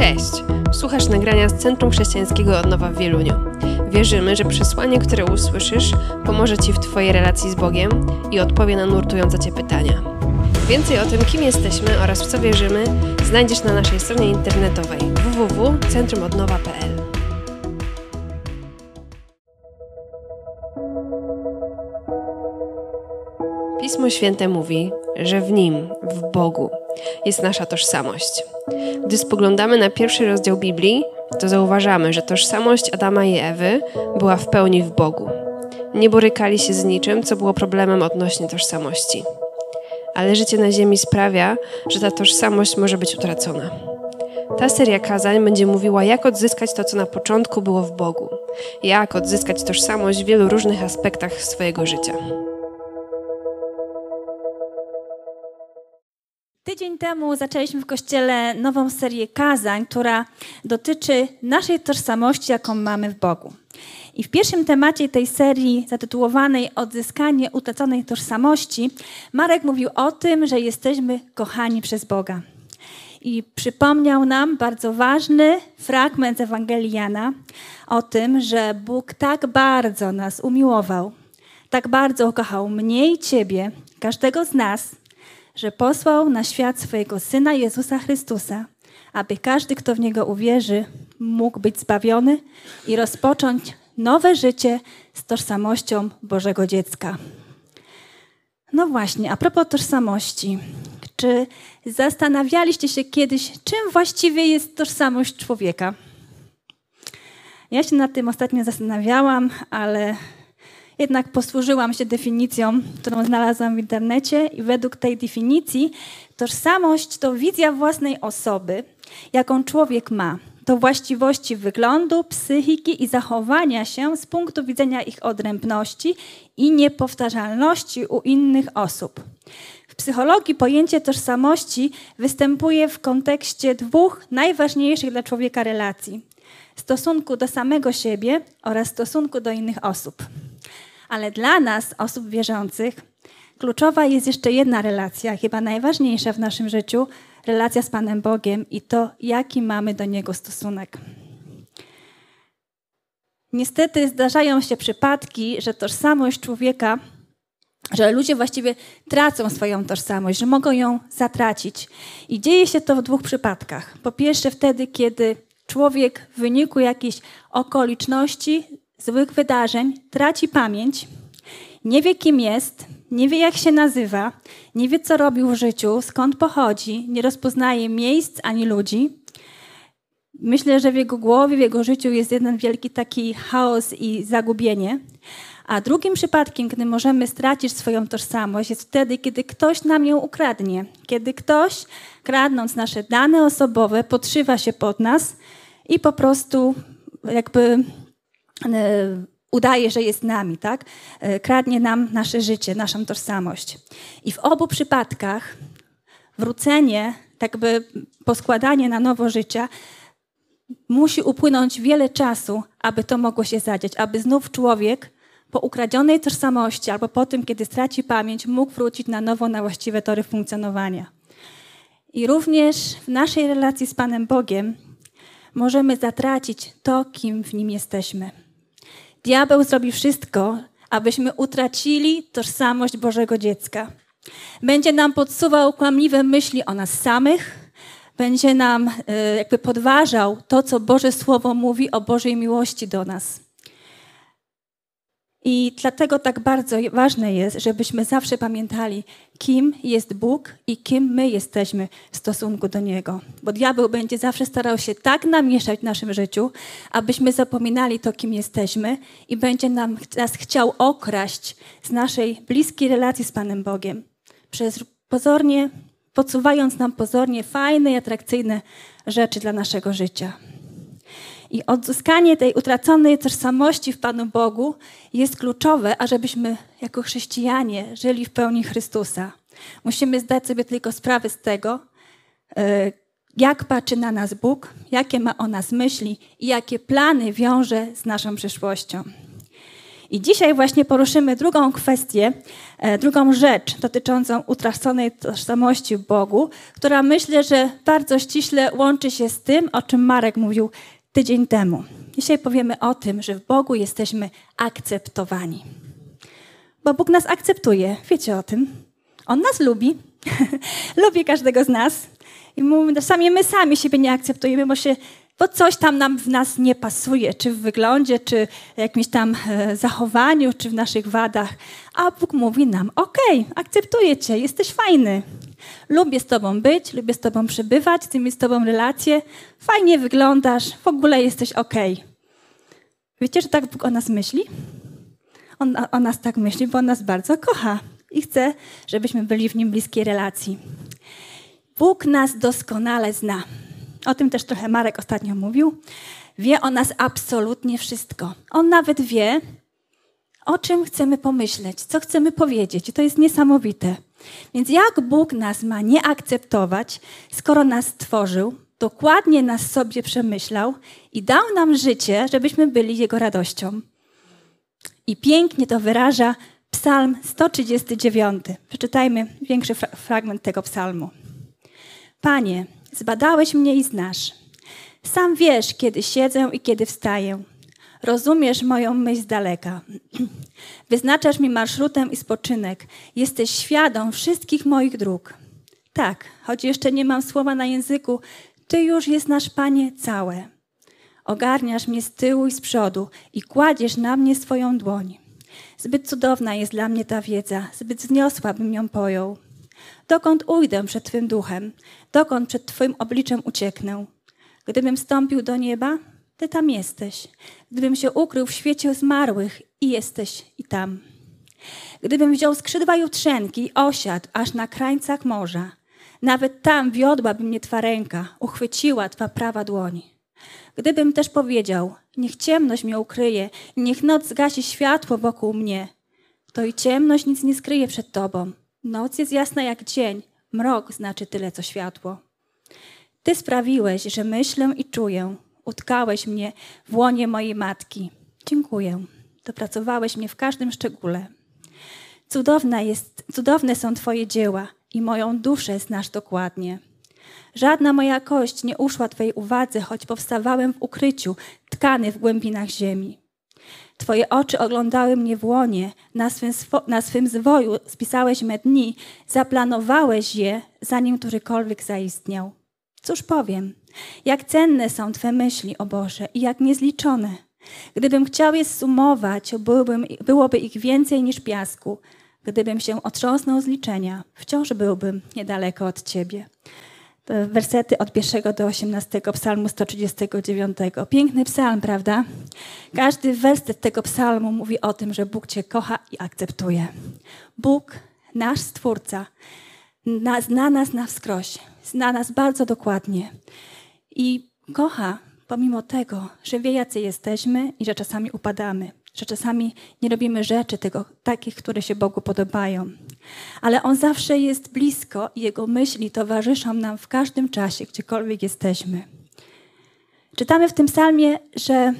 Cześć! Słuchasz nagrania z Centrum Chrześcijańskiego Odnowa w Wieluniu. Wierzymy, że przesłanie, które usłyszysz, pomoże Ci w Twojej relacji z Bogiem i odpowie na nurtujące Cię pytania. Więcej o tym, kim jesteśmy oraz w co wierzymy, znajdziesz na naszej stronie internetowej www.centrumodnowa.pl. Pismo Święte mówi, że w Nim, w Bogu, jest nasza tożsamość. Gdy spoglądamy na pierwszy rozdział Biblii, to zauważamy, że tożsamość Adama i Ewy była w pełni w Bogu. Nie borykali się z niczym, co było problemem odnośnie tożsamości. Ale życie na ziemi sprawia, że ta tożsamość może być utracona. Ta seria kazań będzie mówiła, jak odzyskać to, co na początku było w Bogu, jak odzyskać tożsamość w wielu różnych aspektach swojego życia. Tydzień temu zaczęliśmy w kościele nową serię kazań, która dotyczy naszej tożsamości, jaką mamy w Bogu. I w pierwszym temacie tej serii, zatytułowanej Odzyskanie utraconej tożsamości, Marek mówił o tym, że jesteśmy kochani przez Boga. I przypomniał nam bardzo ważny fragment z Ewangelii Jana o tym, że Bóg tak bardzo nas umiłował, tak bardzo kochał mnie i Ciebie, każdego z nas, że posłał na świat swojego Syna Jezusa Chrystusa, aby każdy, kto w Niego uwierzy, mógł być zbawiony i rozpocząć nowe życie z tożsamością Bożego dziecka. No właśnie, a propos tożsamości. Czy zastanawialiście się kiedyś, czym właściwie jest tożsamość człowieka? Ja się nad tym ostatnio zastanawiałam, ale jednak posłużyłam się definicją, którą znalazłam w internecie i według tej definicji tożsamość to wizja własnej osoby, jaką człowiek ma. To właściwości wyglądu, psychiki i zachowania się z punktu widzenia ich odrębności i niepowtarzalności u innych osób. W psychologii pojęcie tożsamości występuje w kontekście dwóch najważniejszych dla człowieka relacji: stosunku do samego siebie oraz stosunku do innych osób. Ale dla nas, osób wierzących, kluczowa jest jeszcze jedna relacja, chyba najważniejsza w naszym życiu relacja z Panem Bogiem i to, jaki mamy do Niego stosunek. Niestety zdarzają się przypadki, że tożsamość człowieka, że ludzie właściwie tracą swoją tożsamość, że mogą ją zatracić. I dzieje się to w dwóch przypadkach. Po pierwsze, wtedy, kiedy człowiek w wyniku jakichś okoliczności, złych wydarzeń traci pamięć, nie wie kim jest, nie wie jak się nazywa, nie wie co robił w życiu, skąd pochodzi, nie rozpoznaje miejsc ani ludzi. Myślę, że w jego głowie, w jego życiu jest jeden wielki taki chaos i zagubienie. A drugim przypadkiem, gdy możemy stracić swoją tożsamość, jest wtedy, kiedy ktoś nam ją ukradnie. Kiedy ktoś, kradnąc nasze dane osobowe, podszywa się pod nas i po prostu jakby udaje, że jest nami, tak? E, kradnie nam nasze życie, naszą tożsamość. I w obu przypadkach wrócenie, tak by poskładanie na nowo życia, musi upłynąć wiele czasu, aby to mogło się zadziać, aby znów człowiek po ukradzionej tożsamości albo po tym, kiedy straci pamięć, mógł wrócić na nowo na właściwe tory funkcjonowania. I również w naszej relacji z Panem Bogiem możemy zatracić to, kim w nim jesteśmy. Diabeł zrobi wszystko, abyśmy utracili tożsamość Bożego dziecka. Będzie nam podsuwał kłamliwe myśli o nas samych, będzie nam e, jakby podważał to, co Boże Słowo mówi o Bożej miłości do nas. I dlatego tak bardzo ważne jest, żebyśmy zawsze pamiętali, kim jest Bóg i kim my jesteśmy w stosunku do Niego. Bo diabeł będzie zawsze starał się tak namieszać w naszym życiu, abyśmy zapominali to, kim jesteśmy i będzie nam, nas chciał okraść z naszej bliskiej relacji z Panem Bogiem. Przez pozornie, podsuwając nam pozornie fajne i atrakcyjne rzeczy dla naszego życia. I odzyskanie tej utraconej tożsamości w Panu Bogu jest kluczowe, ażebyśmy jako chrześcijanie żyli w pełni Chrystusa. Musimy zdać sobie tylko sprawę z tego, e, jak patrzy na nas Bóg, jakie ma o nas myśli i jakie plany wiąże z naszą przyszłością. I dzisiaj właśnie poruszymy drugą kwestię, e, drugą rzecz dotyczącą utraconej tożsamości Bogu, która myślę, że bardzo ściśle łączy się z tym, o czym Marek mówił tydzień temu. Dzisiaj powiemy o tym, że w Bogu jesteśmy akceptowani. Bo Bóg nas akceptuje. Wiecie o tym? On nas lubi. lubi każdego z nas. I my, czasami my sami siebie nie akceptujemy, bo się bo coś tam nam w nas nie pasuje, czy w wyglądzie, czy jakimś tam e, zachowaniu, czy w naszych wadach. A Bóg mówi nam: Okej, okay, akceptuję Cię, jesteś fajny. Lubię z Tobą być, lubię z Tobą przebywać, chcę mieć z Tobą relacje, fajnie wyglądasz, w ogóle jesteś. Okay. Wiecie, że tak Bóg o nas myśli? On o nas tak myśli, bo on nas bardzo kocha i chce, żebyśmy byli w nim bliskiej relacji. Bóg nas doskonale zna. O tym też trochę Marek ostatnio mówił. Wie o nas absolutnie wszystko. On nawet wie, o czym chcemy pomyśleć, co chcemy powiedzieć. I to jest niesamowite. Więc jak Bóg nas ma nie akceptować, skoro nas stworzył, dokładnie nas sobie przemyślał i dał nam życie, żebyśmy byli Jego radością. I pięknie to wyraża Psalm 139. Przeczytajmy większy fra fragment tego psalmu. Panie, zbadałeś mnie i znasz. Sam wiesz, kiedy siedzę i kiedy wstaję. Rozumiesz moją myśl z daleka. Wyznaczasz mi marszrutę i spoczynek. Jesteś świadom wszystkich moich dróg. Tak, choć jeszcze nie mam słowa na języku, Ty już jest nasz Panie całe. Ogarniasz mnie z tyłu i z przodu i kładziesz na mnie swoją dłoń. Zbyt cudowna jest dla mnie ta wiedza, zbyt wzniosła bym ją pojął. Dokąd ujdę przed Twym duchem? Dokąd przed Twoim obliczem ucieknę? Gdybym stąpił do nieba, Ty tam jesteś. Gdybym się ukrył w świecie zmarłych, i jesteś i tam. Gdybym wziął skrzydła jutrzenki i osiadł aż na krańcach morza, nawet tam wiodłaby mnie Twa ręka, uchwyciła Twa prawa dłoń. Gdybym też powiedział, niech ciemność mnie ukryje, niech noc zgasi światło wokół mnie, to i ciemność nic nie skryje przed Tobą. Noc jest jasna jak dzień, mrok znaczy tyle co światło. Ty sprawiłeś, że myślę i czuję, utkałeś mnie w łonie mojej matki. Dziękuję. Dopracowałeś mnie w każdym szczególe. Cudowna jest, cudowne są Twoje dzieła i moją duszę znasz dokładnie. Żadna moja kość nie uszła Twojej uwadze, choć powstawałem w ukryciu, tkany w głębinach ziemi. Twoje oczy oglądały mnie w łonie, na swym, na swym zwoju spisałeś me dni, zaplanowałeś je, zanim którykolwiek zaistniał. Cóż powiem, jak cenne są Twe myśli, o Boże, i jak niezliczone. Gdybym chciał je sumować, byłbym, byłoby ich więcej niż piasku. Gdybym się otrząsnął z liczenia, wciąż byłbym niedaleko od Ciebie. Wersety od pierwszego do 18 psalmu 139. Piękny psalm, prawda? Każdy werset tego psalmu mówi o tym, że Bóg Cię kocha i akceptuje. Bóg, nasz Stwórca, zna nas na wskroś, zna nas bardzo dokładnie i kocha pomimo tego, że wie, jacy jesteśmy i że czasami upadamy, że czasami nie robimy rzeczy tego, takich, które się Bogu podobają. Ale On zawsze jest blisko i Jego myśli towarzyszą nam w każdym czasie, gdziekolwiek jesteśmy. Czytamy w tym psalmie, że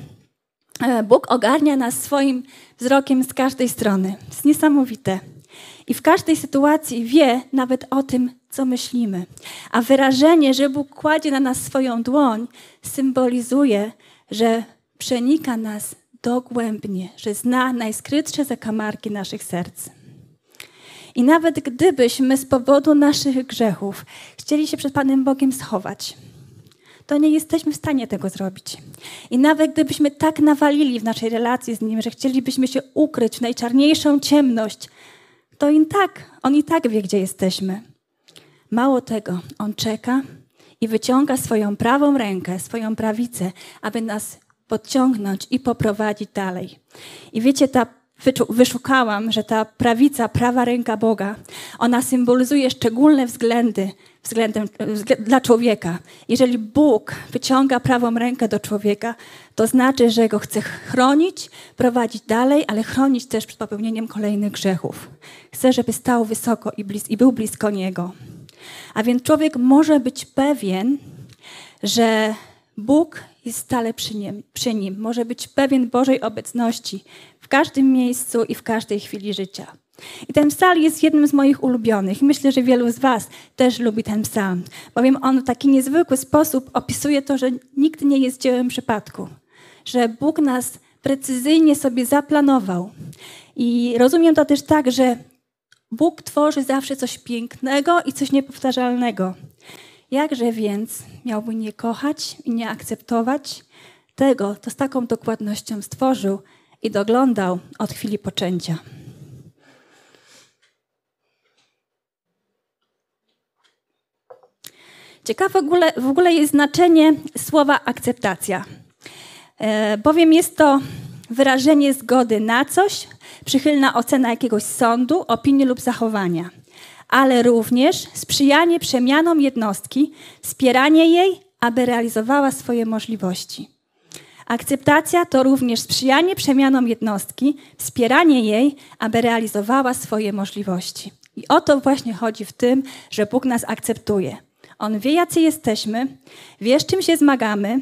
e, Bóg ogarnia nas swoim wzrokiem z każdej strony. To jest niesamowite. I w każdej sytuacji wie nawet o tym, co myślimy. A wyrażenie, że Bóg kładzie na nas swoją dłoń, symbolizuje, że przenika nas dogłębnie, że zna najskrytsze zakamarki naszych serc. I nawet gdybyśmy z powodu naszych grzechów chcieli się przed Panem Bogiem schować, to nie jesteśmy w stanie tego zrobić. I nawet gdybyśmy tak nawalili w naszej relacji z Nim, że chcielibyśmy się ukryć w najczarniejszą ciemność, to i tak, On i tak wie, gdzie jesteśmy. Mało tego, On czeka i wyciąga swoją prawą rękę, swoją prawicę, aby nas podciągnąć i poprowadzić dalej. I wiecie, ta wyszukałam, że ta prawica, prawa ręka Boga, ona symbolizuje szczególne względy względem, dla człowieka. Jeżeli Bóg wyciąga prawą rękę do człowieka, to znaczy, że go chce chronić, prowadzić dalej, ale chronić też przed popełnieniem kolejnych grzechów. Chce, żeby stał wysoko i, blis i był blisko Niego. A więc człowiek może być pewien, że Bóg jest stale przy nim, przy nim. Może być pewien Bożej obecności w każdym miejscu i w każdej chwili życia. I ten psalm jest jednym z moich ulubionych. Myślę, że wielu z Was też lubi ten psalm, bowiem on w taki niezwykły sposób opisuje to, że nikt nie jest dziełem przypadku, że Bóg nas precyzyjnie sobie zaplanował. I rozumiem to też tak, że Bóg tworzy zawsze coś pięknego i coś niepowtarzalnego. Jakże więc miałby nie kochać i nie akceptować tego, co z taką dokładnością stworzył i doglądał od chwili poczęcia? Ciekawe w ogóle, w ogóle jest znaczenie słowa akceptacja, e, bowiem jest to wyrażenie zgody na coś, przychylna ocena jakiegoś sądu, opinii lub zachowania, ale również sprzyjanie przemianom jednostki, wspieranie jej, aby realizowała swoje możliwości. Akceptacja to również sprzyjanie przemianom jednostki, wspieranie jej, aby realizowała swoje możliwości. I o to właśnie chodzi w tym, że Bóg nas akceptuje. On wie, jacy jesteśmy, wie, z czym się zmagamy,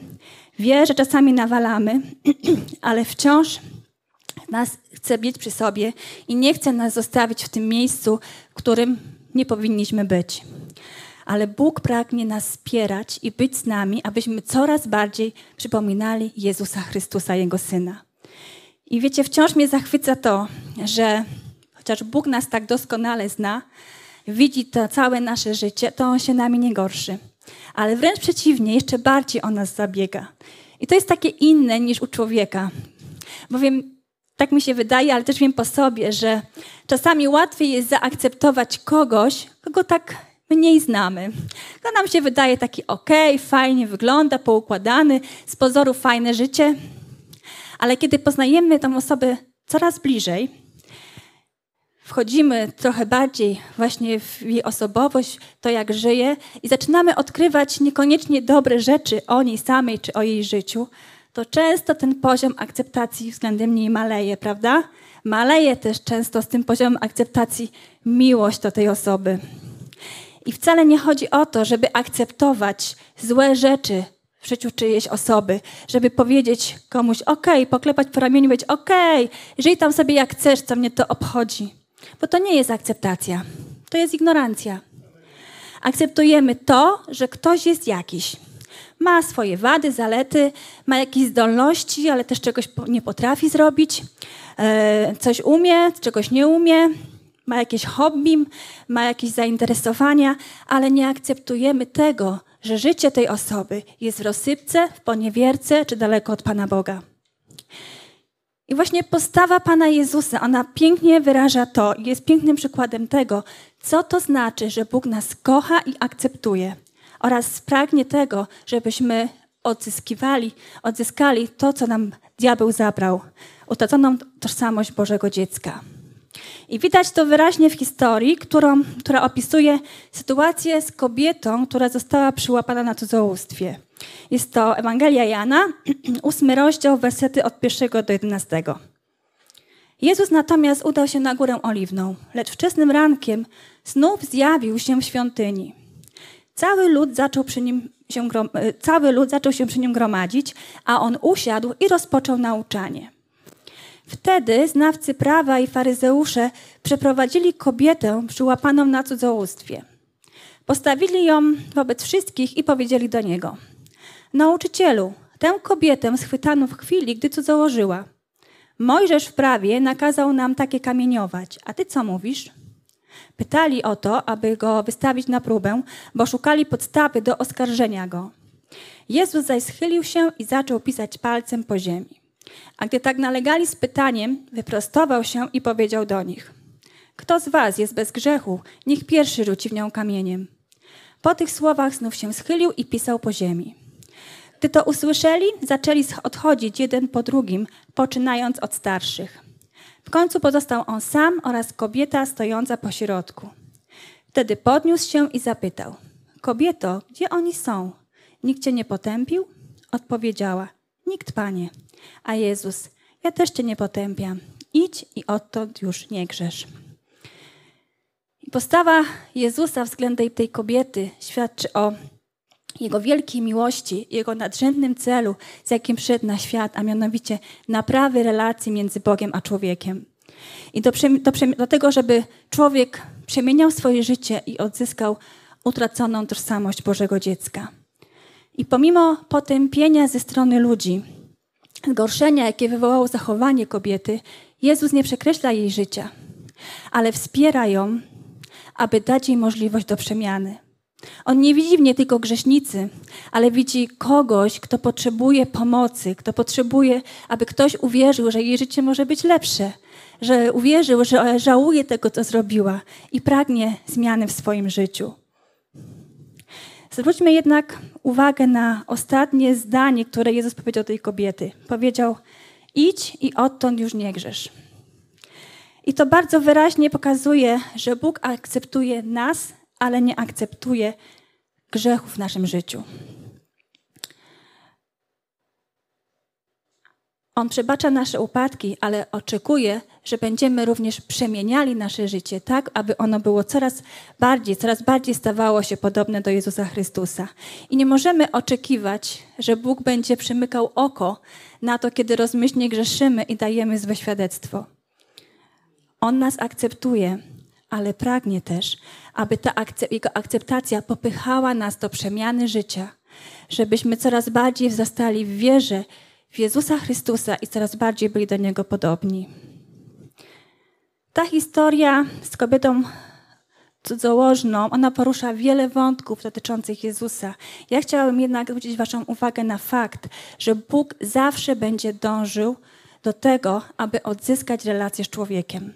wie, że czasami nawalamy, ale wciąż nas chce mieć przy sobie i nie chce nas zostawić w tym miejscu, w którym nie powinniśmy być. Ale Bóg pragnie nas wspierać i być z nami, abyśmy coraz bardziej przypominali Jezusa Chrystusa, Jego Syna. I wiecie, wciąż mnie zachwyca to, że chociaż Bóg nas tak doskonale zna, widzi to całe nasze życie, to On się nami nie gorszy. Ale wręcz przeciwnie, jeszcze bardziej o nas zabiega. I to jest takie inne niż u człowieka. Bowiem tak mi się wydaje, ale też wiem po sobie, że czasami łatwiej jest zaakceptować kogoś, kogo tak mniej znamy. To nam się wydaje taki ok, fajnie wygląda, poukładany, z pozoru fajne życie. Ale kiedy poznajemy tę osobę coraz bliżej, wchodzimy trochę bardziej właśnie w jej osobowość, to jak żyje i zaczynamy odkrywać niekoniecznie dobre rzeczy o niej samej czy o jej życiu, to często ten poziom akceptacji względem niej maleje, prawda? Maleje też często z tym poziomem akceptacji miłość do tej osoby. I wcale nie chodzi o to, żeby akceptować złe rzeczy w życiu czyjejś osoby, żeby powiedzieć komuś, ok, poklepać po ramieniu, powiedzieć, ok, żyj tam sobie jak chcesz, co mnie to obchodzi. Bo to nie jest akceptacja, to jest ignorancja. Akceptujemy to, że ktoś jest jakiś. Ma swoje wady, zalety, ma jakieś zdolności, ale też czegoś nie potrafi zrobić. E, coś umie, czegoś nie umie, ma jakieś hobby, ma jakieś zainteresowania, ale nie akceptujemy tego, że życie tej osoby jest w rozsypce, w poniewierce czy daleko od Pana Boga. I właśnie postawa Pana Jezusa, ona pięknie wyraża to jest pięknym przykładem tego, co to znaczy, że Bóg nas kocha i akceptuje oraz pragnie tego, żebyśmy odzyskiwali, odzyskali to, co nam diabeł zabrał, utraconą tożsamość Bożego dziecka. I widać to wyraźnie w historii, którą, która opisuje sytuację z kobietą, która została przyłapana na cudzołóstwie. Jest to Ewangelia Jana, ósmy rozdział, wersety od pierwszego do jedenastego. Jezus natomiast udał się na górę oliwną, lecz wczesnym rankiem znów zjawił się w świątyni. Cały lud zaczął przy nim się, e, cały lud zaczął się przy nim gromadzić, a on usiadł i rozpoczął nauczanie. Wtedy znawcy prawa i faryzeusze przeprowadzili kobietę przyłapaną na cudzołóstwie. Postawili ją wobec wszystkich i powiedzieli do niego: Nauczycielu, tę kobietę schwytano w chwili, gdy cudzołożyła. Mojżesz w prawie nakazał nam takie kamieniować, a ty co mówisz? Pytali o to, aby go wystawić na próbę, bo szukali podstawy do oskarżenia go. Jezus zaś schylił się i zaczął pisać palcem po ziemi. A gdy tak nalegali z pytaniem, wyprostował się i powiedział do nich: Kto z was jest bez grzechu, niech pierwszy rzuci w nią kamieniem. Po tych słowach znów się schylił i pisał po ziemi. Gdy to usłyszeli, zaczęli odchodzić jeden po drugim, poczynając od starszych. W końcu pozostał on sam oraz kobieta stojąca po środku. Wtedy podniósł się i zapytał: Kobieto, gdzie oni są? Nikt cię nie potępił? Odpowiedziała: Nikt, panie. A Jezus: Ja też cię nie potępiam. Idź i odtąd już nie grzesz. Postawa Jezusa względem tej kobiety świadczy o Jego wielkiej miłości, Jego nadrzędnym celu, z jakim przyszedł na świat, a mianowicie naprawy relacji między Bogiem a człowiekiem. I do, do, do tego, żeby człowiek przemieniał swoje życie i odzyskał utraconą tożsamość Bożego dziecka. I pomimo potępienia ze strony ludzi, zgorszenia, jakie wywołało zachowanie kobiety, Jezus nie przekreśla jej życia, ale wspiera ją, aby dać jej możliwość do przemiany. On nie widzi w niej tylko grzesznicy, ale widzi kogoś, kto potrzebuje pomocy, kto potrzebuje, aby ktoś uwierzył, że jej życie może być lepsze, że uwierzył, że żałuje tego, co zrobiła i pragnie zmiany w swoim życiu. Zwróćmy jednak uwagę na ostatnie zdanie, które Jezus powiedział tej kobiety. Powiedział: Idź i odtąd już nie grzesz. I to bardzo wyraźnie pokazuje, że Bóg akceptuje nas, ale nie akceptuje grzechów w naszym życiu. On przebacza nasze upadki, ale oczekuje, że będziemy również przemieniali nasze życie tak, aby ono było coraz bardziej, coraz bardziej stawało się podobne do Jezusa Chrystusa. I nie możemy oczekiwać, że Bóg będzie przymykał oko na to, kiedy rozmyślnie grzeszymy i dajemy złe świadectwo. On nas akceptuje, ale pragnie też, aby ta akcep jego akceptacja popychała nas do przemiany życia, żebyśmy coraz bardziej wzrastali w wierze w Jezusa Chrystusa i coraz bardziej byli do Niego podobni. Ta historia z kobietą cudzołożną, ona porusza wiele wątków dotyczących Jezusa. Ja chciałabym jednak zwrócić Waszą uwagę na fakt, że Bóg zawsze będzie dążył do tego, aby odzyskać relację z człowiekiem.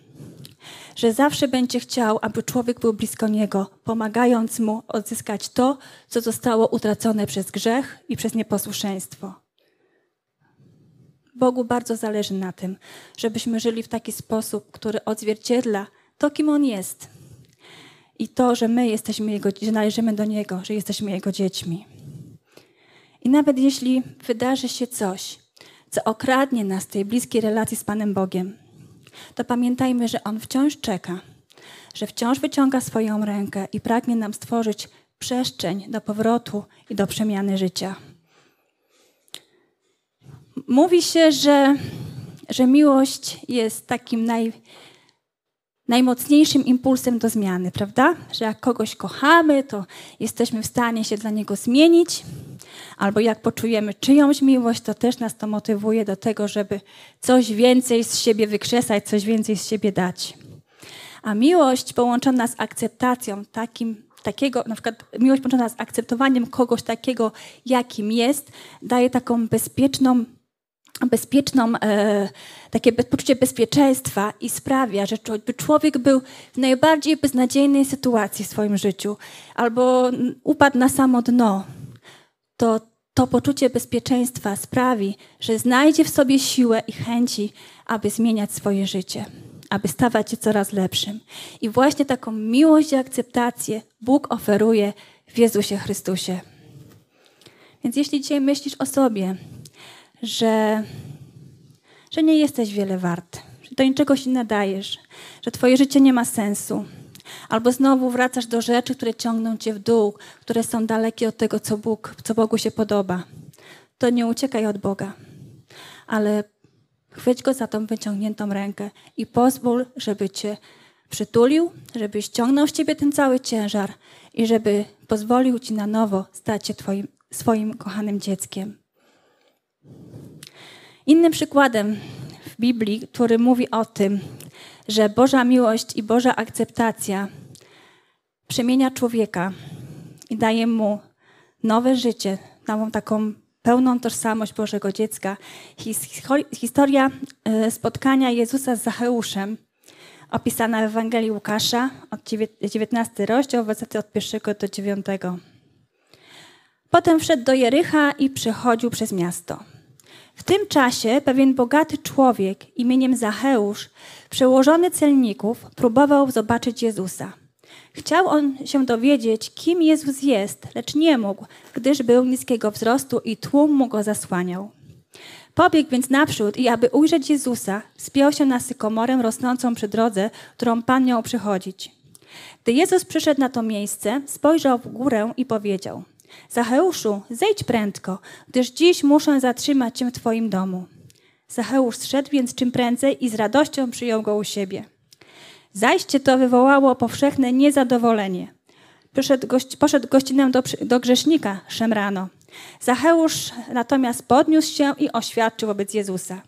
Że zawsze będzie chciał, aby człowiek był blisko Niego, pomagając mu odzyskać to, co zostało utracone przez grzech i przez nieposłuszeństwo. Bogu bardzo zależy na tym, żebyśmy żyli w taki sposób, który odzwierciedla to, kim On jest. I to, że my jesteśmy Jego, że należymy do Niego, że jesteśmy Jego dziećmi. I nawet jeśli wydarzy się coś, co okradnie nas tej bliskiej relacji z Panem Bogiem, to pamiętajmy, że On wciąż czeka, że wciąż wyciąga swoją rękę i pragnie nam stworzyć przestrzeń do powrotu i do przemiany życia. Mówi się, że, że miłość jest takim naj, najmocniejszym impulsem do zmiany, prawda? Że jak kogoś kochamy, to jesteśmy w stanie się dla niego zmienić, albo jak poczujemy czyjąś miłość, to też nas to motywuje do tego, żeby coś więcej z siebie wykrzesać, coś więcej z siebie dać. A miłość połączona z akceptacją takim, takiego, na przykład miłość połączona z akceptowaniem kogoś takiego, jakim jest, daje taką bezpieczną bezpieczną, e, takie poczucie bezpieczeństwa i sprawia, że by człowiek był w najbardziej beznadziejnej sytuacji w swoim życiu albo upadł na samo dno, to to poczucie bezpieczeństwa sprawi, że znajdzie w sobie siłę i chęci, aby zmieniać swoje życie, aby stawać się coraz lepszym. I właśnie taką miłość i akceptację Bóg oferuje w Jezusie Chrystusie. Więc jeśli dzisiaj myślisz o sobie, że, że nie jesteś wiele wart, że do niczego się nadajesz, że twoje życie nie ma sensu. Albo znowu wracasz do rzeczy, które ciągną cię w dół, które są dalekie od tego, co, Bóg, co Bogu się podoba. To nie uciekaj od Boga, ale chwyć Go za tą wyciągniętą rękę i pozwól, żeby Cię przytulił, żeby ściągnął z Ciebie ten cały ciężar i żeby pozwolił Ci na nowo stać się twoim, swoim kochanym dzieckiem. Innym przykładem w Biblii, który mówi o tym, że Boża miłość i Boża akceptacja przemienia człowieka i daje mu nowe życie, nową taką pełną tożsamość Bożego dziecka. Historia e, spotkania Jezusa z Zacheuszem, opisana w Ewangelii Łukasza, od 19 rozdział, wersety od 1 do 9. Potem wszedł do Jericha i przechodził przez miasto. W tym czasie pewien bogaty człowiek imieniem Zacheusz, przełożony celników, próbował zobaczyć Jezusa. Chciał on się dowiedzieć, kim Jezus jest, lecz nie mógł, gdyż był niskiego wzrostu i tłum mu go zasłaniał. Pobiegł więc naprzód i aby ujrzeć Jezusa, spiął się na sykomorę rosnącą przy drodze, którą Pan miał przychodzić. Gdy Jezus przyszedł na to miejsce, spojrzał w górę i powiedział – Zacheuszu, zejdź prędko, gdyż dziś muszę zatrzymać cię w twoim domu. Zacheusz zszedł więc czym prędzej i z radością przyjął go u siebie. Zajście to wywołało powszechne niezadowolenie. Poszedł, gość, poszedł do, do grzesznika szemrano. Zacheusz natomiast podniósł się i oświadczył wobec Jezusa.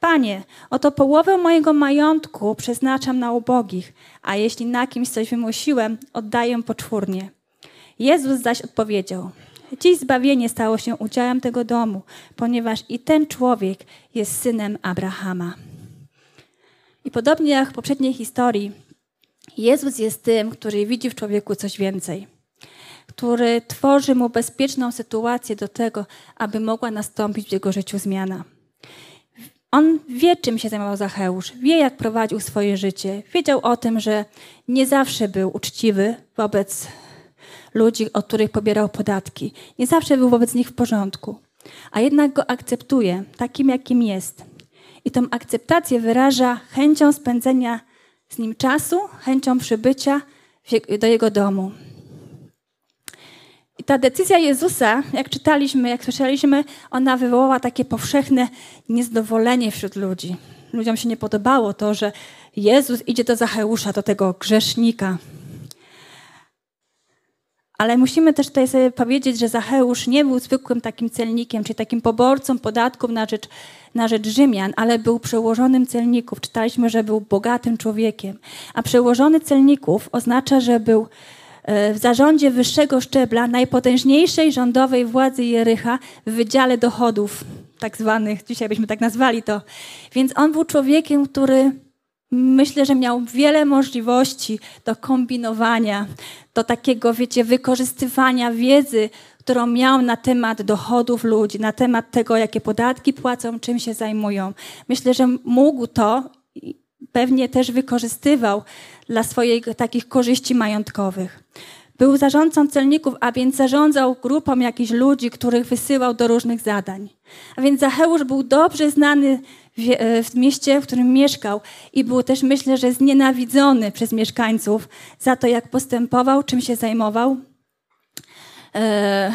Panie, oto połowę mojego majątku przeznaczam na ubogich, a jeśli na kimś coś wymusiłem, oddaję poczwórnie. Jezus zaś odpowiedział: Dziś zbawienie stało się udziałem tego domu, ponieważ i ten człowiek jest synem Abrahama. I podobnie jak w poprzedniej historii, Jezus jest tym, który widzi w człowieku coś więcej, który tworzy mu bezpieczną sytuację do tego, aby mogła nastąpić w jego życiu zmiana. On wie, czym się zajmował Zacheusz, wie, jak prowadził swoje życie. Wiedział o tym, że nie zawsze był uczciwy wobec ludzi, od których pobierał podatki. Nie zawsze był wobec nich w porządku. A jednak go akceptuje takim, jakim jest. I tą akceptację wyraża chęcią spędzenia z nim czasu, chęcią przybycia do jego domu. I ta decyzja Jezusa, jak czytaliśmy, jak słyszeliśmy, ona wywołała takie powszechne niezadowolenie wśród ludzi. Ludziom się nie podobało to, że Jezus idzie do Zacheusza, do tego grzesznika. Ale musimy też tutaj sobie powiedzieć, że Zacheusz nie był zwykłym takim celnikiem, czy takim poborcą podatków na rzecz, na rzecz Rzymian, ale był przełożonym celników. Czytaliśmy, że był bogatym człowiekiem. A przełożony celników oznacza, że był e, w zarządzie wyższego szczebla najpotężniejszej rządowej władzy Jericha w Wydziale Dochodów, tak zwanych, dzisiaj byśmy tak nazwali to. Więc on był człowiekiem, który myślę, że miał wiele możliwości do kombinowania, do takiego, wiecie, wykorzystywania wiedzy, którą miał na temat dochodów ludzi, na temat tego, jakie podatki płacą, czym się zajmują. Myślę, że mógł to pewnie też wykorzystywał dla swoich takich korzyści majątkowych. Był zarządcą celników, a więc zarządzał grupą jakichś ludzi, których wysyłał do różnych zadań. A więc Zacheusz był dobrze znany w mieście, w którym mieszkał i był też, myślę, że znienawidzony przez mieszkańców za to, jak postępował, czym się zajmował. E,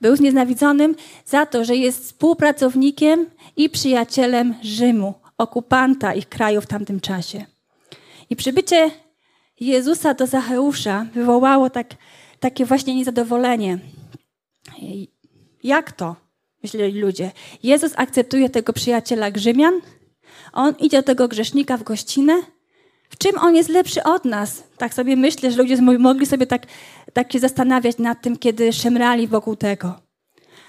był znienawidzonym za to, że jest współpracownikiem i przyjacielem Rzymu, okupanta ich kraju w tamtym czasie. I przybycie Jezusa do Zacheusza wywołało tak, takie właśnie niezadowolenie. Jak to? Myśleli ludzie. Jezus akceptuje tego przyjaciela Grzymian, on idzie do tego grzesznika w gościnę. W czym on jest lepszy od nas? Tak sobie myślę, że ludzie mogli sobie tak, tak się zastanawiać nad tym, kiedy szemrali wokół tego.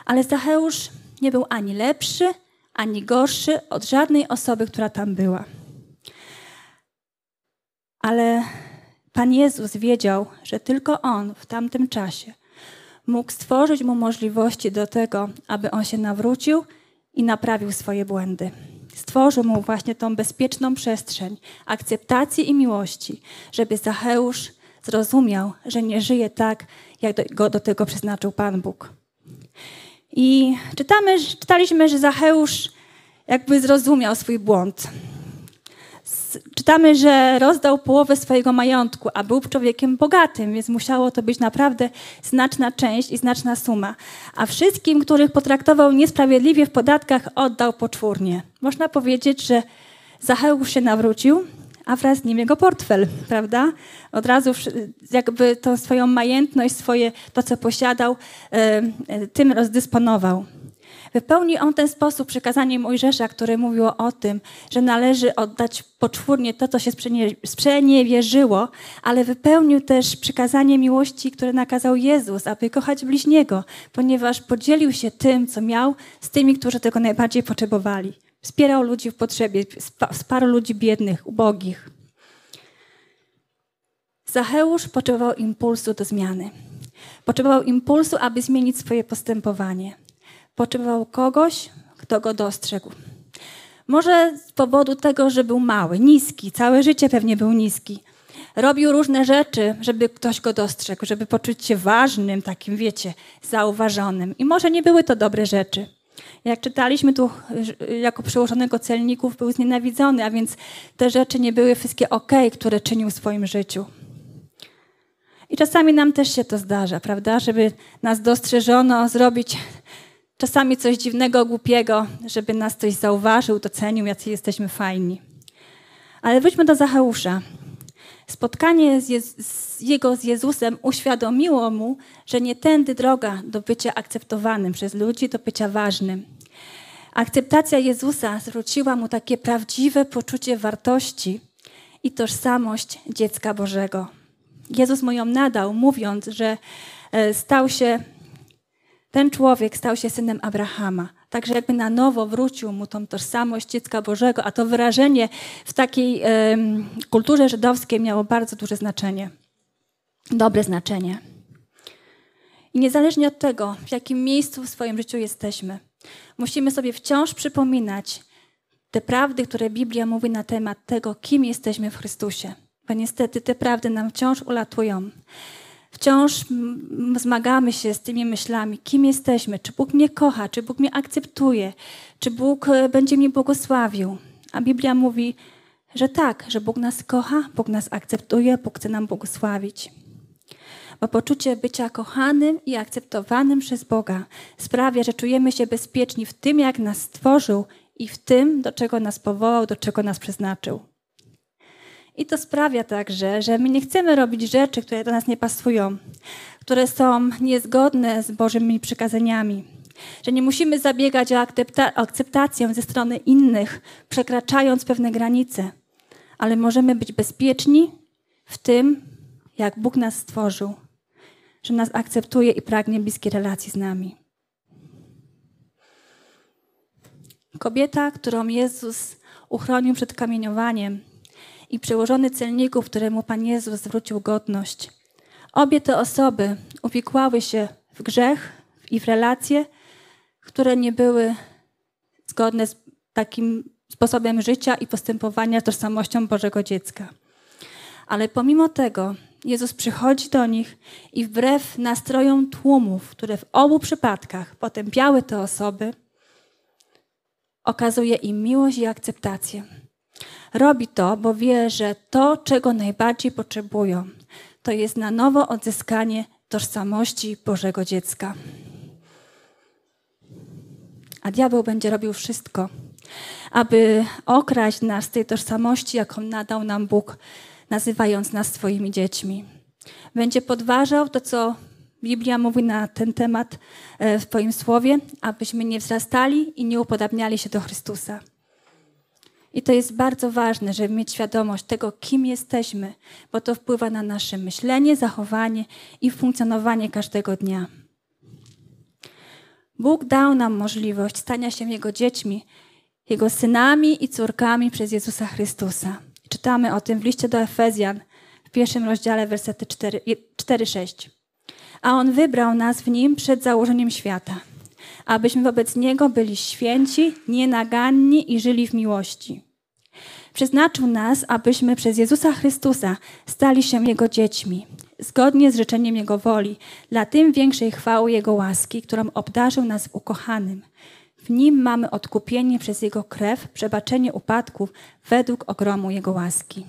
Ale Zacheusz nie był ani lepszy, ani gorszy od żadnej osoby, która tam była. Ale Pan Jezus wiedział, że tylko On w tamtym czasie mógł stworzyć mu możliwości do tego, aby on się nawrócił i naprawił swoje błędy. Stworzył mu właśnie tą bezpieczną przestrzeń akceptacji i miłości, żeby Zacheusz zrozumiał, że nie żyje tak, jak go do tego przeznaczył Pan Bóg. I czytamy, czytaliśmy, że Zacheusz jakby zrozumiał swój błąd czytamy, że rozdał połowę swojego majątku, a był człowiekiem bogatym, więc musiało to być naprawdę znaczna część i znaczna suma. A wszystkim, których potraktował niesprawiedliwie w podatkach, oddał poczwórnie. Można powiedzieć, że Zacheusz się nawrócił, a wraz z nim jego portfel, prawda? Od razu jakby tą swoją majętność, swoje, to co posiadał, tym rozdysponował. Wypełnił on ten sposób przekazanie Mojżesza, które mówiło o tym, że należy oddać poczwórnie to, co się sprzeniewierzyło, ale wypełnił też przekazanie miłości, które nakazał Jezus, aby kochać bliźniego, ponieważ podzielił się tym, co miał, z tymi, którzy tego najbardziej potrzebowali. Wspierał ludzi w potrzebie, wsparł ludzi biednych, ubogich. Zacheusz potrzebował impulsu do zmiany. Potrzebował impulsu, aby zmienić swoje postępowanie potrzebował kogoś, kto go dostrzegł. Może z powodu tego, że był mały, niski, całe życie pewnie był niski. Robił różne rzeczy, żeby ktoś go dostrzegł, żeby poczuć się ważnym, takim wiecie, zauważonym. I może nie były to dobre rzeczy. Jak czytaliśmy tu, jako przełożonego celników, był znienawidzony, a więc te rzeczy nie były wszystkie ok, które czynił w swoim życiu. I czasami nam też się to zdarza, prawda? Żeby nas dostrzeżono, zrobić czasami coś dziwnego, głupiego, żeby nas ktoś zauważył, docenił, jacy jesteśmy fajni. Ale wróćmy do Zacheusza. Spotkanie z, Jez z jego z Jezusem uświadomiło mu, że nie tędy droga do bycia akceptowanym przez ludzi, do bycia ważnym. Akceptacja Jezusa zwróciła mu takie prawdziwe poczucie wartości i tożsamość dziecka Bożego. Jezus mu ją nadał, mówiąc, że e, stał się, ten człowiek stał się synem Abrahama. Także jakby na nowo wrócił mu tą tożsamość dziecka Bożego, a to wyrażenie w takiej kulturze żydowskiej miało bardzo duże znaczenie. Dobre znaczenie. I niezależnie od tego, w jakim miejscu w swoim życiu jesteśmy, musimy sobie wciąż przypominać te prawdy, które Biblia mówi na temat tego, kim jesteśmy w Chrystusie. Bo niestety te prawdy nam wciąż ulatują. Wciąż zmagamy się z tymi myślami, kim jesteśmy, czy Bóg mnie kocha, czy Bóg mnie akceptuje, czy Bóg e, będzie mnie błogosławił. A Biblia mówi, że tak, że Bóg nas kocha, Bóg nas akceptuje, Bóg chce nam błogosławić. Bo poczucie bycia kochanym i akceptowanym przez Boga sprawia, że czujemy się bezpieczni w tym, jak nas stworzył i w tym, do czego nas powołał, do czego nas przeznaczył. I to sprawia także, że my nie chcemy robić rzeczy, które do nas nie pasują, które są niezgodne z Bożymi przykazaniami. Że nie musimy zabiegać o, akceptację ze strony innych, przekraczając pewne granice, ale możemy być bezpieczni w tym, jak Bóg nas stworzył, że nas akceptuje i pragnie bliskiej relacji z nami. Kobieta, którą Jezus uchronił przed kamieniowaniem, i przełożony celników, któremu Pan Jezus zwrócił godność. Obie te osoby uwikłały się w grzech i w relacje, które nie były zgodne z takim sposobem życia i postępowania tożsamością Bożego dziecka. Ale pomimo tego Jezus przychodzi do nich i wbrew nastrojom tłumów, które w obu przypadkach potępiały te osoby, okazuje im miłość i akceptację. Robi to, bo wie, że to, czego najbardziej potrzebują, to jest na nowo odzyskanie tożsamości Bożego dziecka. A diabeł będzie robił wszystko, aby okraść nas z tej tożsamości, jaką nadał nam Bóg, nazywając nas swoimi dziećmi. Będzie podważał to, co Biblia mówi na ten temat e, w Twoim słowie, abyśmy nie wzrastali i nie upodabniali się do Chrystusa. I to jest bardzo ważne, żeby mieć świadomość tego, kim jesteśmy, bo to wpływa na nasze myślenie, zachowanie i funkcjonowanie każdego dnia. Bóg dał nam możliwość stania się Jego dziećmi, Jego synami i córkami przez Jezusa Chrystusa. Czytamy o tym w liście do Efezjan w pierwszym rozdziale, wersety 4-6. A On wybrał nas w Nim przed założeniem świata, abyśmy wobec Niego byli święci, nienaganni i żyli w miłości Przeznaczył nas, abyśmy przez Jezusa Chrystusa stali się Jego dziećmi, zgodnie z życzeniem Jego woli, dla tym większej chwały Jego łaski, którą obdarzył nas w ukochanym. W Nim mamy odkupienie przez Jego krew, przebaczenie upadków według ogromu Jego łaski.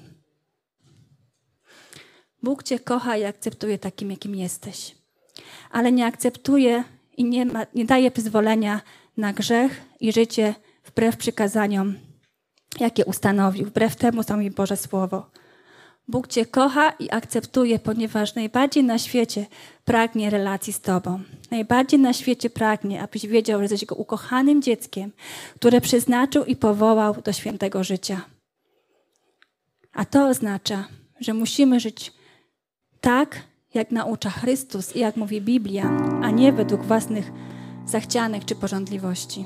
Bóg Cię kocha i akceptuje takim, jakim jesteś, ale nie akceptuje i nie, ma, nie daje przyzwolenia na grzech i życie wbrew przykazaniom jakie ustanowił. Wbrew temu to mi Boże Słowo. Bóg Cię kocha i akceptuje, ponieważ najbardziej na świecie pragnie relacji z Tobą. Najbardziej na świecie pragnie, abyś wiedział, że jesteś Jego ukochanym dzieckiem, które przeznaczył i powołał do świętego życia. A to oznacza, że musimy żyć tak, jak naucza Chrystus i jak mówi Biblia, a nie według własnych zachcianek czy porządliwości.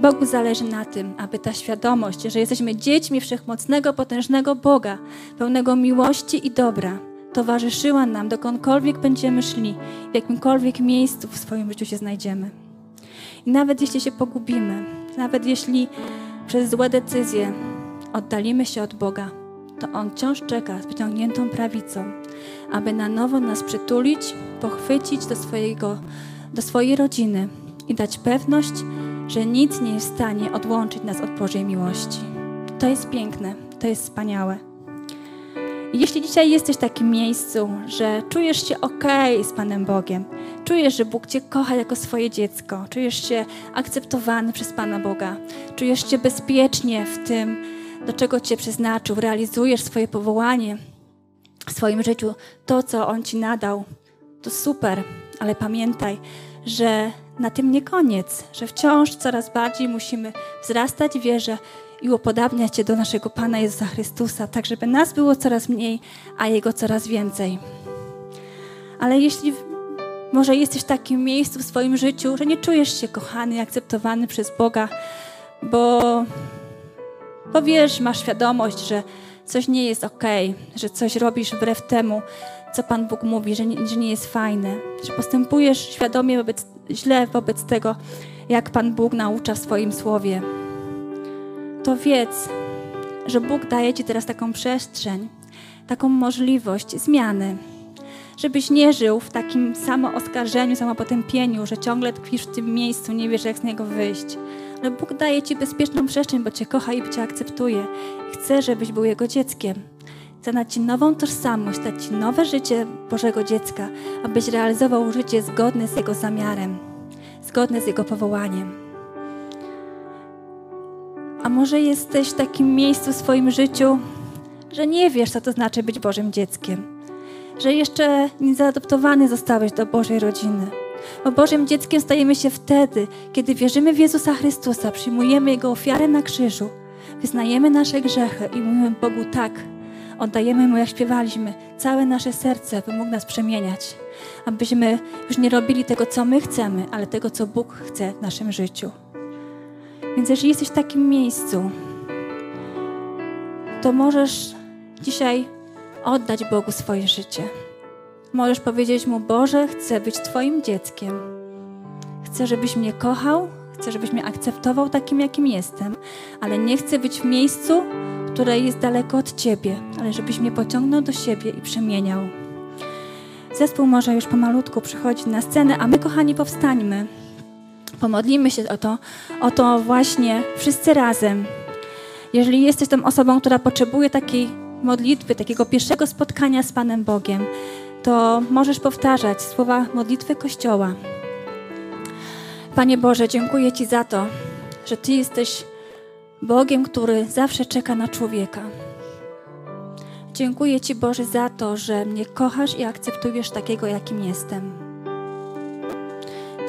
Bogu zależy na tym, aby ta świadomość, że jesteśmy dziećmi wszechmocnego, potężnego Boga, pełnego miłości i dobra, towarzyszyła nam, dokądkolwiek będziemy szli, w jakimkolwiek miejscu w swoim życiu się znajdziemy. I nawet jeśli się pogubimy, nawet jeśli przez złe decyzje oddalimy się od Boga, to On wciąż czeka z wyciągniętą prawicą, aby na nowo nas przytulić, pochwycić do, swojego, do swojej rodziny i dać pewność, że nic nie jest w stanie odłączyć nas od Bożej miłości. To jest piękne, to jest wspaniałe. Jeśli dzisiaj jesteś w takim miejscu, że czujesz się ok z Panem Bogiem, czujesz, że Bóg Cię kocha jako swoje dziecko, czujesz się akceptowany przez Pana Boga, czujesz się bezpiecznie w tym, do czego Cię przeznaczył, realizujesz swoje powołanie w swoim życiu, to, co On Ci nadał, to super, ale pamiętaj, że na tym nie koniec, że wciąż coraz bardziej musimy wzrastać w wierze i upodabniać się do naszego Pana Jezusa Chrystusa, tak żeby nas było coraz mniej, a Jego coraz więcej. Ale jeśli może jesteś w takim miejscu w swoim życiu, że nie czujesz się kochany akceptowany przez Boga, bo, bo wiesz, masz świadomość, że coś nie jest ok, że coś robisz wbrew temu, co Pan Bóg mówi, że nie, że nie jest fajne, że postępujesz świadomie wobec, źle wobec tego, jak Pan Bóg naucza w swoim słowie, to wiedz, że Bóg daje Ci teraz taką przestrzeń, taką możliwość zmiany, żebyś nie żył w takim samooskarżeniu, samopotępieniu, że ciągle tkwisz w tym miejscu, nie wiesz, jak z niego wyjść. Ale Bóg daje Ci bezpieczną przestrzeń, bo Cię kocha i Cię akceptuje. Chce, żebyś był Jego dzieckiem. Chce dać Ci nową tożsamość, dać Ci nowe życie Bożego dziecka, abyś realizował życie zgodne z Jego zamiarem, zgodne z Jego powołaniem. A może jesteś w takim miejscu w swoim życiu, że nie wiesz, co to znaczy być Bożym dzieckiem, że jeszcze nie zaadoptowany zostałeś do Bożej rodziny. Bo Bożym dzieckiem stajemy się wtedy, kiedy wierzymy w Jezusa Chrystusa, przyjmujemy Jego ofiarę na krzyżu, wyznajemy nasze grzechy i mówimy Bogu tak, Oddajemy Mu, jak śpiewaliśmy, całe nasze serce, by mógł nas przemieniać. Abyśmy już nie robili tego, co my chcemy, ale tego, co Bóg chce w naszym życiu. Więc jeżeli jesteś w takim miejscu, to możesz dzisiaj oddać Bogu swoje życie. Możesz powiedzieć Mu, Boże, chcę być Twoim dzieckiem. Chcę, żebyś mnie kochał, chcę, żebyś mnie akceptował takim, jakim jestem, ale nie chcę być w miejscu, które jest daleko od Ciebie, ale żebyś mnie pociągnął do siebie i przemieniał. Zespół może już pomalutku przychodzić na scenę, a my, kochani, powstańmy. Pomodlimy się o to, o to właśnie wszyscy razem. Jeżeli jesteś tą osobą, która potrzebuje takiej modlitwy, takiego pierwszego spotkania z Panem Bogiem, to możesz powtarzać słowa modlitwy Kościoła. Panie Boże, dziękuję Ci za to, że Ty jesteś Bogiem, który zawsze czeka na człowieka. Dziękuję Ci, Boże, za to, że mnie kochasz i akceptujesz takiego, jakim jestem.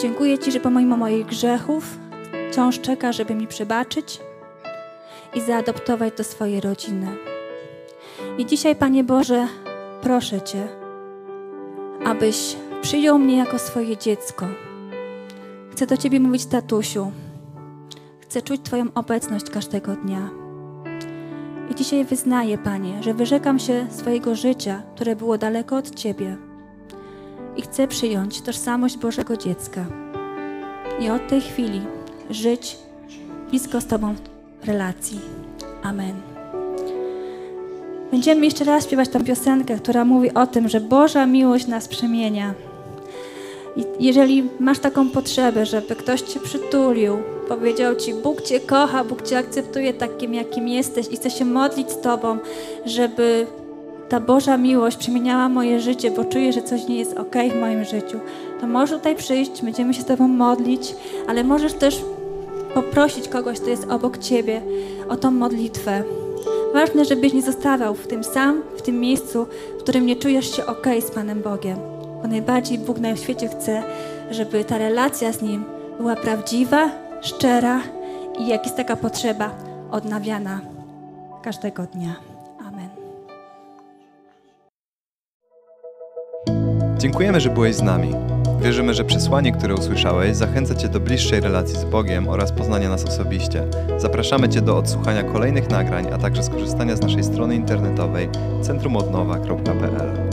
Dziękuję Ci, że pomimo moich grzechów wciąż czeka, żeby mi przebaczyć i zaadoptować do swojej rodziny. I dzisiaj, Panie Boże, proszę Cię, abyś przyjął mnie jako swoje dziecko. Chcę do Ciebie mówić, tatusiu. Chcę czuć Twoją obecność każdego dnia. I dzisiaj wyznaję, Panie, że wyrzekam się swojego życia, które było daleko od Ciebie. I chcę przyjąć tożsamość Bożego dziecka. I od tej chwili żyć blisko z Tobą w relacji. Amen. Będziemy jeszcze raz śpiewać tę piosenkę, która mówi o tym, że Boża miłość nas przemienia. I jeżeli masz taką potrzebę, żeby ktoś Cię przytulił, powiedział Ci, Bóg Cię kocha, Bóg Cię akceptuje takim, jakim jesteś i chce się modlić z Tobą, żeby ta Boża miłość przemieniała moje życie, bo czuję, że coś nie jest ok w moim życiu, to możesz tutaj przyjść, będziemy się z Tobą modlić, ale możesz też poprosić kogoś, kto jest obok Ciebie o tą modlitwę. Ważne, żebyś nie zostawał w tym sam, w tym miejscu, w którym nie czujesz się ok z Panem Bogiem. Bo najbardziej Bóg na świecie chce, żeby ta relacja z Nim była prawdziwa, szczera i jak jest taka potrzeba, odnawiana każdego dnia. Amen. Dziękujemy, że byłeś z nami. Wierzymy, że przesłanie, które usłyszałeś, zachęca Cię do bliższej relacji z Bogiem oraz poznania nas osobiście. Zapraszamy Cię do odsłuchania kolejnych nagrań, a także skorzystania z naszej strony internetowej centrumodnowa.pl.